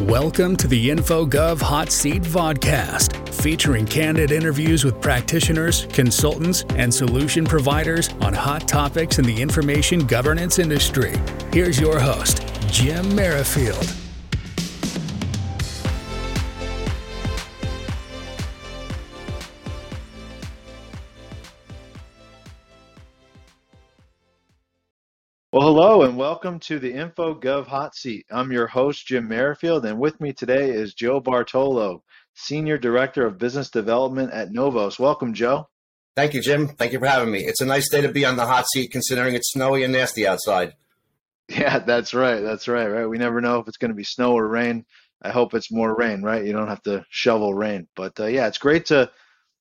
Welcome to the InfoGov Hot Seat Vodcast, featuring candid interviews with practitioners, consultants, and solution providers on hot topics in the information governance industry. Here's your host, Jim Merrifield. Welcome to the InfoGov Hot Seat. I'm your host, Jim Merrifield, and with me today is Joe Bartolo, Senior Director of Business Development at Knovos. Welcome, Joe. Thank you, Jim. Thank you for having me. It's a nice day to be on the hot seat considering it's snowy and nasty outside. Yeah, that's right. That's right, right? We never know if it's going to be snow or rain. I hope it's more rain, right? You don't have to shovel rain. But uh, yeah, it's great to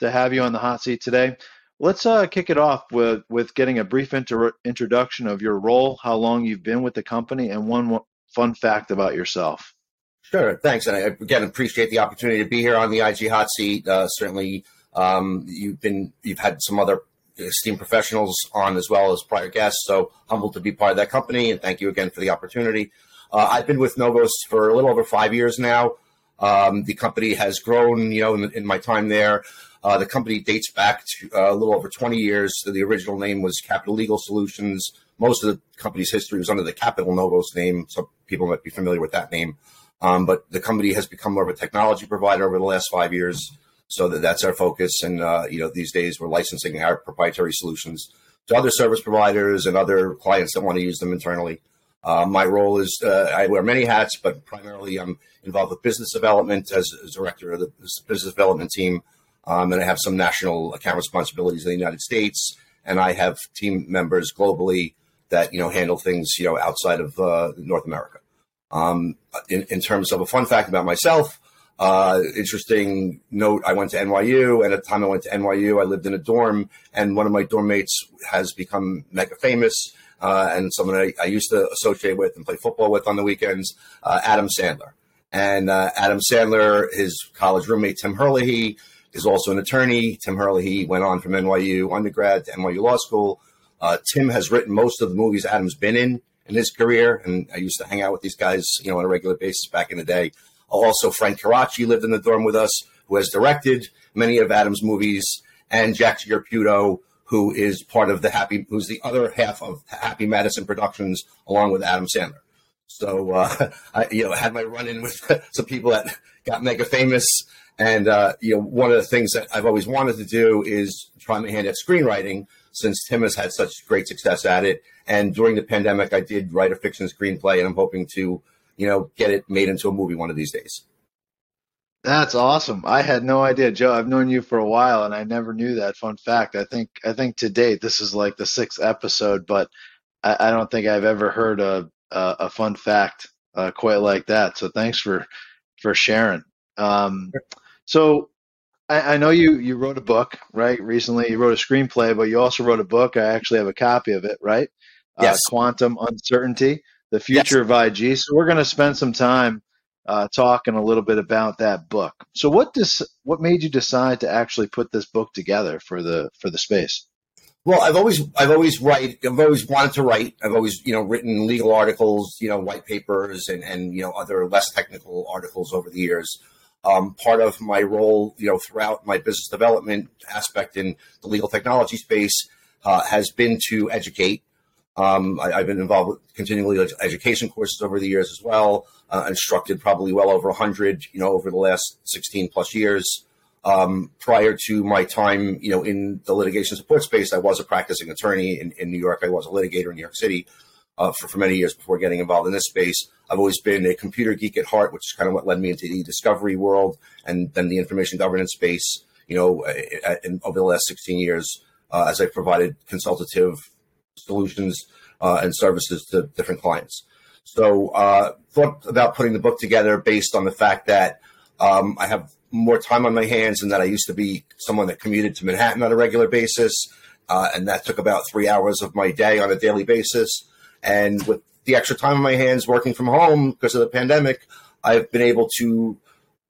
to have you on the hot seat today. Let's uh, kick it off with, with getting a brief inter- introduction of your role, how long you've been with the company, and one fun fact about yourself. Sure, thanks. And I again appreciate the opportunity to be here on the IG hot seat. Uh, certainly, um, you've been you've had some other esteemed professionals on as well as prior guests. So humbled to be part of that company, and thank you again for the opportunity. Uh, I've been with Knovos for a little over five years now. Um, the company has grown, you know, in, in my time there. Uh, the company dates back to uh, a little over 20 years. The original name was Capital Legal Solutions. Most of the company's history was under the Capital Knovos name. So people might be familiar with that name. Um, but the company has become more of a technology provider over the last five years. So that that's our focus. And, uh, you know, these days we're licensing our proprietary solutions to other service providers and other clients that want to use them internally. Uh, my role is uh, I wear many hats, but primarily I'm involved with business development as, as director of the business development team. Um, and I have some national account responsibilities in the United States, and I have team members globally that you know handle things you know outside of uh, North America. Um, in, in, terms of a fun fact about myself, uh, interesting note: I went to NYU, and at the time I went to NYU, I lived in a dorm, and one of my dorm mates has become mega famous. Uh, and someone I, I, used to associate with and play football with on the weekends, uh, Adam Sandler. And uh, Adam Sandler, his college roommate Tim Herlihy, is also an attorney. Tim Herlihy went on from NYU undergrad to NYU Law School. Uh, Tim has written most of the movies Adam's been in in his career, and I used to hang out with these guys, you know, on a regular basis back in the day. Also, Frank Coraci lived in the dorm with us, who has directed many of Adam's movies, and Jack Giarraputo, who is part of the Happy, who's the other half of Happy Madison Productions, along with Adam Sandler. So uh, I, you know, had my run in with some people that got mega famous and uh, you know, one of the things that I've always wanted to do is try my hand at screenwriting, since Tim has had such great success at it. And during the pandemic, I did write a fiction screenplay, and I'm hoping to, you know, get it made into a movie one of these days. That's awesome. I had no idea, Joe. I've known you for a while, and I never knew that. Fun fact. I think I think to date this is like the sixth episode, but I, I don't think I've ever heard a a, a fun fact uh, quite like that. So thanks for for sharing. Um, so I, I, know you you wrote a book, right? Recently, you wrote a screenplay, but you also wrote a book. I actually have a copy of it, right? Uh, yes. Uh, Quantum Uncertainty: The Future yes. of IG. So we're going to spend some time uh, talking a little bit about that book. So what does what made you decide to actually put this book together for the for the space? Well, I've always I've always write I've always wanted to write. I've always you know written legal articles, you know, white papers, and and you know other less technical articles over the years. Um, part of my role, you know, throughout my business development aspect in the legal technology space uh, has been to educate. Um, I, have been involved with continually education courses over the years as well. Uh, instructed probably well over 100, you know, over the last 16 plus years. Um, prior to my time, you know, in the litigation support space, I was a practicing attorney in, in New York. I was a litigator in New York City uh, for, for many years before getting involved in this space. I've always been a computer geek at heart, which is kind of what led me into the discovery world and then the information governance space. You know, in, over the last 16 years, uh, as I've provided consultative solutions uh, and services to different clients. So, uh, thought about putting the book together based on the fact that um, I have more time on my hands and that I used to be someone that commuted to Manhattan on a regular basis. Uh, and that took about three hours of my day on a daily basis. And with the extra time on my hands working from home because of the pandemic, I've been able to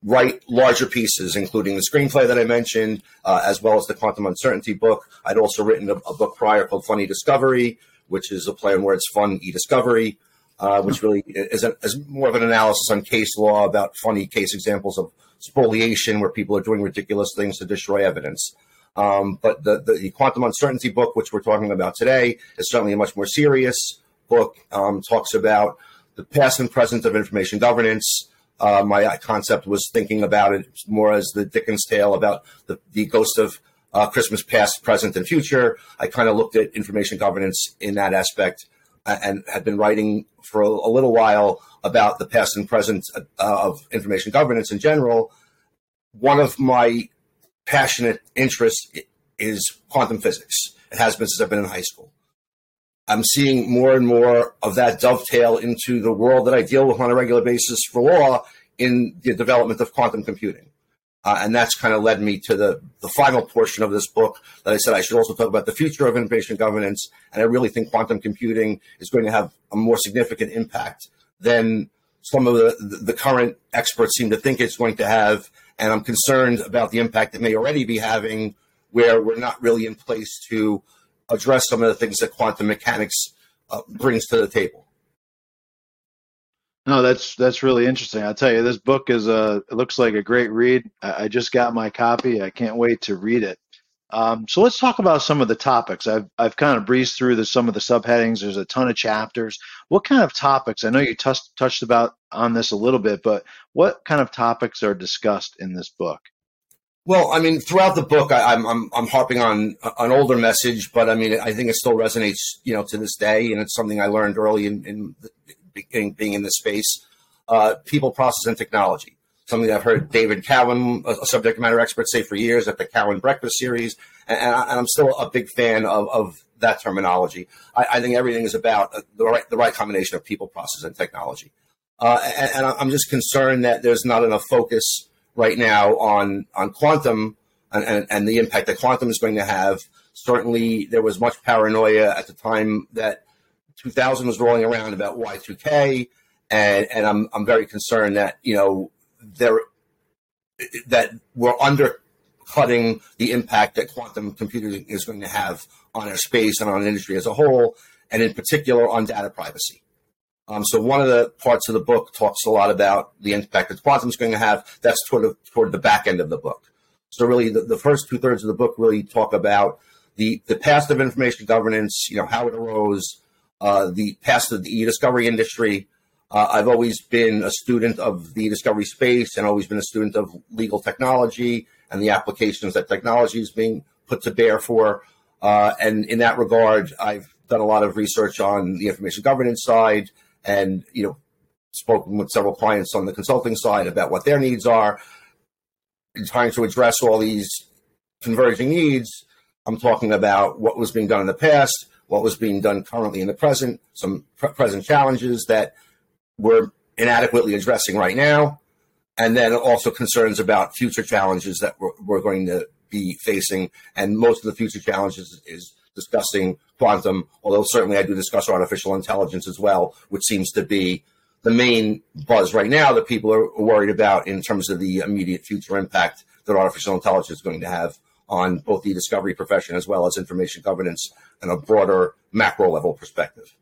write larger pieces, including the screenplay that I mentioned, uh, as well as the quantum uncertainty book. I'd also written a, a, book prior called Funny Discovery, which is a play on words, fun e-discovery. uh, which really is, a, is more of an analysis on case law about funny case examples of spoliation where people are doing ridiculous things to destroy evidence. Um, but the, the, quantum uncertainty book, which we're talking about today, is certainly a much more serious book. Um, talks about the past and present of information governance. Uh, my concept was thinking about it more as the Dickens tale about the, the ghost of uh, Christmas past, present, and future. I kind of looked at information governance in that aspect and had been writing for a, a little while about the past and present uh, of information governance in general. One of my passionate interests is quantum physics. It has been since I've been in high school. I'm seeing more and more of that dovetail into the world that I deal with on a regular basis for law in the development of quantum computing. Uh, and that's kind of led me to the, the final portion of this book that I said I should also talk about the future of information governance. And I really think quantum computing is going to have a more significant impact than some of the, the current experts seem to think it's going to have. And I'm concerned about the impact it may already be having, where we're not really in place to address some of the things that quantum mechanics uh, brings to the table. No, that's that's really interesting. I'll tell you, this book is a it looks like a great read. I, I just got my copy. I can't wait to read it. Um, so let's talk about some of the topics. I've I've kind of breezed through the, some of the subheadings. There's a ton of chapters. What kind of topics? I know you touched touched about on this a little bit, but what kind of topics are discussed in this book? Well, I mean, throughout the book, I, am I'm I'm harping on an older message, but I mean, I think it still resonates, you know, to this day, and it's something I learned early in, in being, being in this space. Uh, people, process, and technology. Something that I've heard David Cowen, a subject matter expert, say for years at the Cowen Breakfast Series, and, and, I, am still a big fan of, of that terminology. I, I, think everything is about the right the right combination of people, process, and technology. Uh, and, and I'm just concerned that there's not enough focus right now on on quantum and, and, and, the impact that quantum is going to have. Certainly, there was much paranoia at the time that 2000 was rolling around about Y2K, and and I'm I'm very concerned that you know there that we're undercutting the impact that quantum computing is going to have on our space and on industry as a whole, and in particular on data privacy. Um, so one of the parts of the book talks a lot about the impact that quantum is going to have. That's toward the, toward the back end of the book. So really, the, the first two thirds of the book really talk about the the past of information governance. You know how it arose, uh, the past of the e-discovery industry. Uh, I've always been a student of the discovery space and always been a student of legal technology and the applications that technology is being put to bear for. Uh, and in that regard, I've done a lot of research on the information governance side and, you know, spoken with several clients on the consulting side about what their needs are. In trying to address all these converging needs, I'm talking about what was being done in the past, what was being done currently in the present, some present challenges that we're inadequately addressing right now, and then also concerns about future challenges that we're, we're going to be facing. And most of the future challenges is discussing quantum, although certainly I do discuss artificial intelligence as well, which seems to be the main buzz right now that people are worried about in terms of the immediate future impact that artificial intelligence is going to have on both the discovery profession as well as information governance and a broader macro level perspective.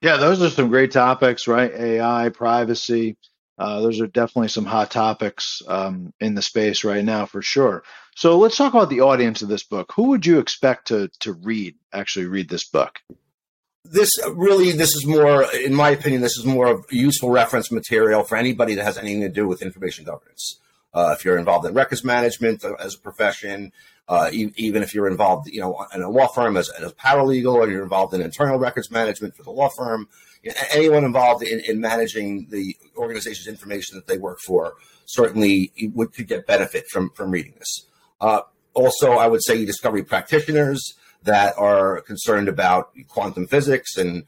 Yeah, those are some great topics, right? AI, privacy. Uh, those are definitely some hot topics um, in the space right now, for sure. So let's talk about the audience of this book. Who would you expect to to read actually read this book? This really, this is more, in my opinion, this is more of useful reference material for anybody that has anything to do with information governance. Uh, if you're involved in records management uh, as a profession, uh, e- even if you're involved, you know, in a law firm as, as a paralegal, or you're involved in internal records management for the law firm, anyone involved in, in managing the organization's information that they work for certainly would could get benefit from from reading this. Uh, also, I would say discovery practitioners that are concerned about quantum physics and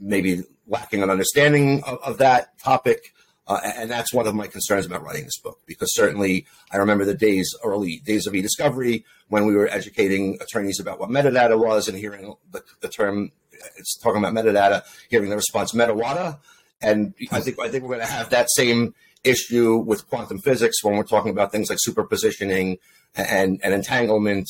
maybe lacking an understanding of, of that topic uh, and that's one of my concerns about writing this book, because certainly I remember the days, early days of e-discovery, when we were educating attorneys about what metadata was and hearing the, the term, it's talking about metadata, hearing the response metawata. And I think, I think we're going to have that same issue with quantum physics when we're talking about things like superpositioning and, and entanglement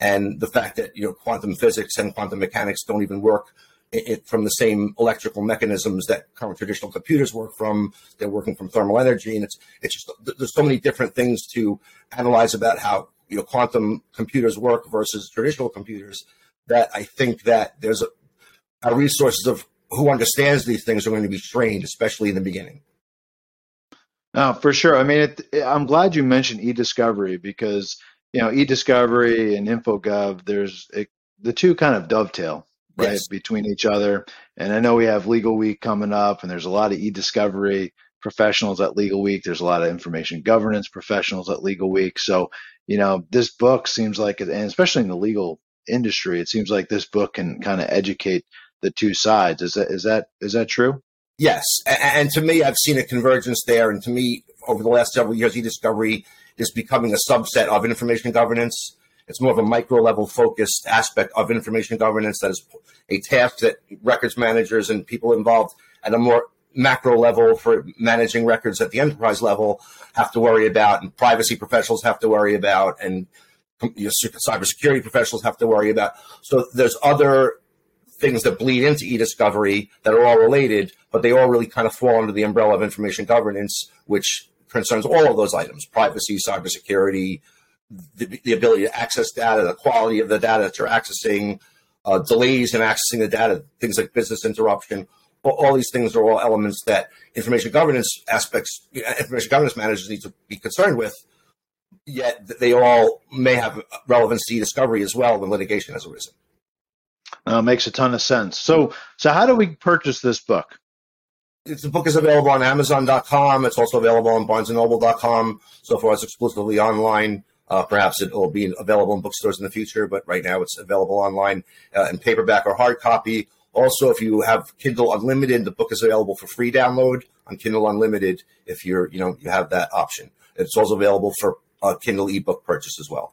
and the fact that, you know, quantum physics and quantum mechanics don't even work it, from the same electrical mechanisms that current traditional computers work from. They're working from thermal energy, and it's it's just there's so many different things to analyze about how you know quantum computers work versus traditional computers that I think that there's a, a resources of who understands these things are going to be trained, especially in the beginning. No, for sure. I mean, it, I'm glad you mentioned e-discovery because you know e-discovery and InfoGov. There's it, the two kind of dovetail right yes. between each other. And I know we have Legal Week coming up, and there's a lot of e-discovery professionals at Legal Week. There's a lot of information governance professionals at Legal Week. So you know, this book seems like, and especially in the legal industry, it seems like this book can kind of educate the two sides. Is that is that is that true? Yes, and to me, I've seen a convergence there. And to me, over the last several years, e-discovery is becoming a subset of information governance. It's more of a micro level focused aspect of information governance that is a task that records managers and people involved at a more macro level for managing records at the enterprise level have to worry about, and privacy professionals have to worry about, and cybersecurity professionals have to worry about. So there's other things that bleed into e-discovery that are all related, but they all really kind of fall under the umbrella of information governance, which concerns all of those items: privacy, cybersecurity, the, the ability to access data, the quality of the data that you're accessing, uh, delays in accessing the data, things like business interruption. All, all these things are all elements that information governance aspects, information governance managers need to be concerned with. Yet they all may have relevance to e-discovery as well when litigation has arisen. Uh, makes a ton of sense. So, so how do we purchase this book? It's, the book is available on Amazon.com. It's also available on BarnesandNoble.com. So far, it's exclusively online. Uh, perhaps it will be available in bookstores in the future, but right now it's available online uh, in paperback or hard copy. Also, if you have Kindle Unlimited, the book is available for free download on Kindle Unlimited. If you're, you know, you have that option. It's also available for a Kindle ebook purchase as well.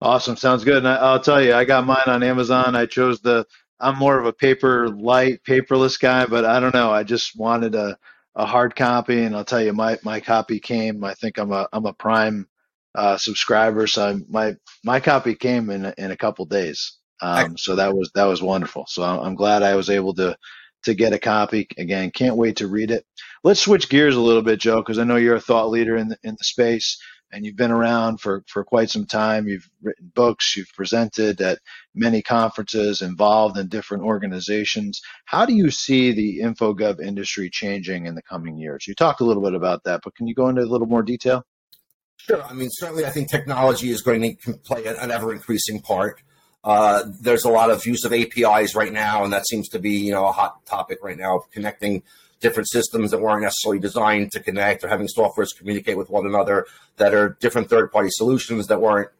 Awesome. Sounds good. And I, will tell you, I got mine on Amazon. I chose the, I'm more of a paper light, paperless guy, but I don't know. I just wanted a, a hard copy. And I'll tell you, my, my copy came, I think I'm a, I'm a prime uh, subscriber. So I, my, my copy came in, in a couple days. Um, so that was, that was wonderful. So I'm glad I was able to, to get a copy. Again, can't wait to read it. Let's switch gears a little bit, Joe, because I know you're a thought leader in the, in the space and you've been around for, for quite some time. You've written books, you've presented at many conferences, involved in different organizations. How do you see the InfoGov industry changing in the coming years? You talked a little bit about that, but can you go into a little more detail? Sure. I mean, certainly, I think technology is going to play an ever increasing part. Uh, there's a lot of use of APIs right now, and that seems to be you know a hot topic right now of connecting different systems that weren't necessarily designed to connect or having softwares communicate with one another that are different third party solutions that weren't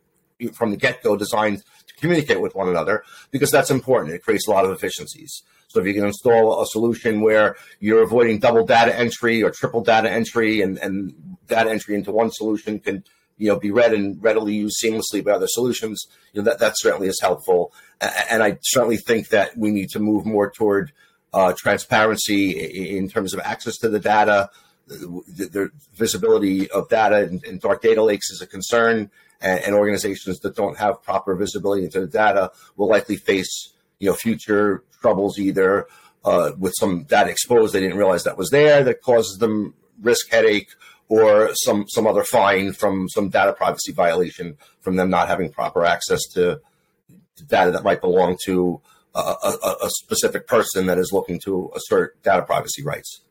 from the get go designed to communicate with one another because that's important. It creates a lot of efficiencies. So if you can install a solution where you're avoiding double data entry or triple data entry and, and data entry into one solution can you know be read and readily used seamlessly by other solutions, you know that, that certainly is helpful. And I certainly think that we need to move more toward uh, transparency in terms of access to the data. The, visibility of data in, in, dark data lakes is a concern, and, and, organizations that don't have proper visibility into the data will likely face you know future troubles either uh, with some data exposed they didn't realize that was there that causes them risk headache or some some other fine from some data privacy violation from them not having proper access to data that might belong to a, a, a specific person that is looking to assert data privacy rights.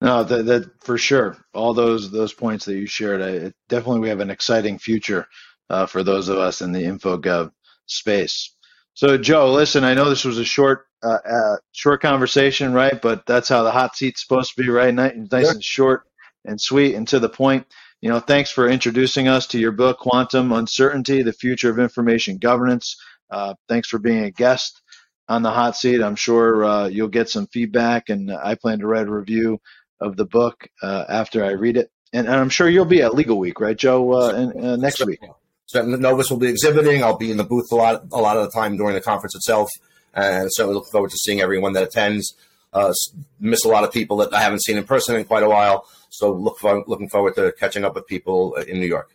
No, that, that for sure. All those those points that you shared, I, definitely we have an exciting future uh, for those of us in the InfoGov space. So, Joe, listen, I know this was a short uh, uh, short conversation, right? But that's how the hot seat's supposed to be, right? Nice, nice and short and sweet and to the point. You know, thanks for introducing us to your book, Quantum Uncertainty: The Future of Information Governance. Uh, thanks for being a guest on the hot seat. I'm sure uh, you'll get some feedback, and I plan to write a review of the book uh, after I read it. And, and, I'm sure you'll be at Legal Week, right, Joe, uh, in, uh, next week. So Knovos will be exhibiting. I'll be in the booth a lot, a lot of the time during the conference itself, and certainly look forward to seeing everyone that attends. Uh, miss a lot of people that I haven't seen in person in quite a while, so look for, looking forward to catching up with people in New York.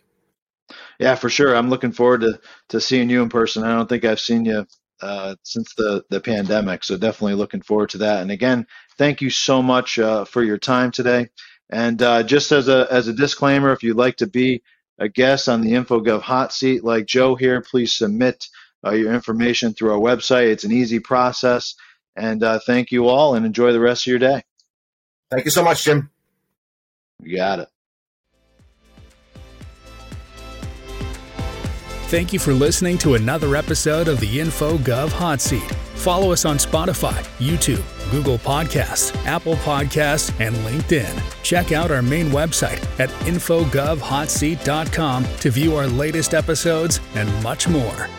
Yeah, for sure. I'm looking forward to to seeing you in person. I don't think I've seen you uh, since the the pandemic. So definitely looking forward to that. And again, thank you so much uh, for your time today. And uh, just as a as a disclaimer, if you'd like to be a guest on the InfoGov hot seat like Joe here, please submit uh, your information through our website. It's an easy process. And uh, thank you all, and enjoy the rest of your day. Thank you so much, Jim. You got it. Thank you for listening to another episode of the InfoGov Hot Seat. Follow us on Spotify, YouTube, Google Podcasts, Apple Podcasts, and LinkedIn. Check out our main website at infogovhotseat.com to view our latest episodes and much more.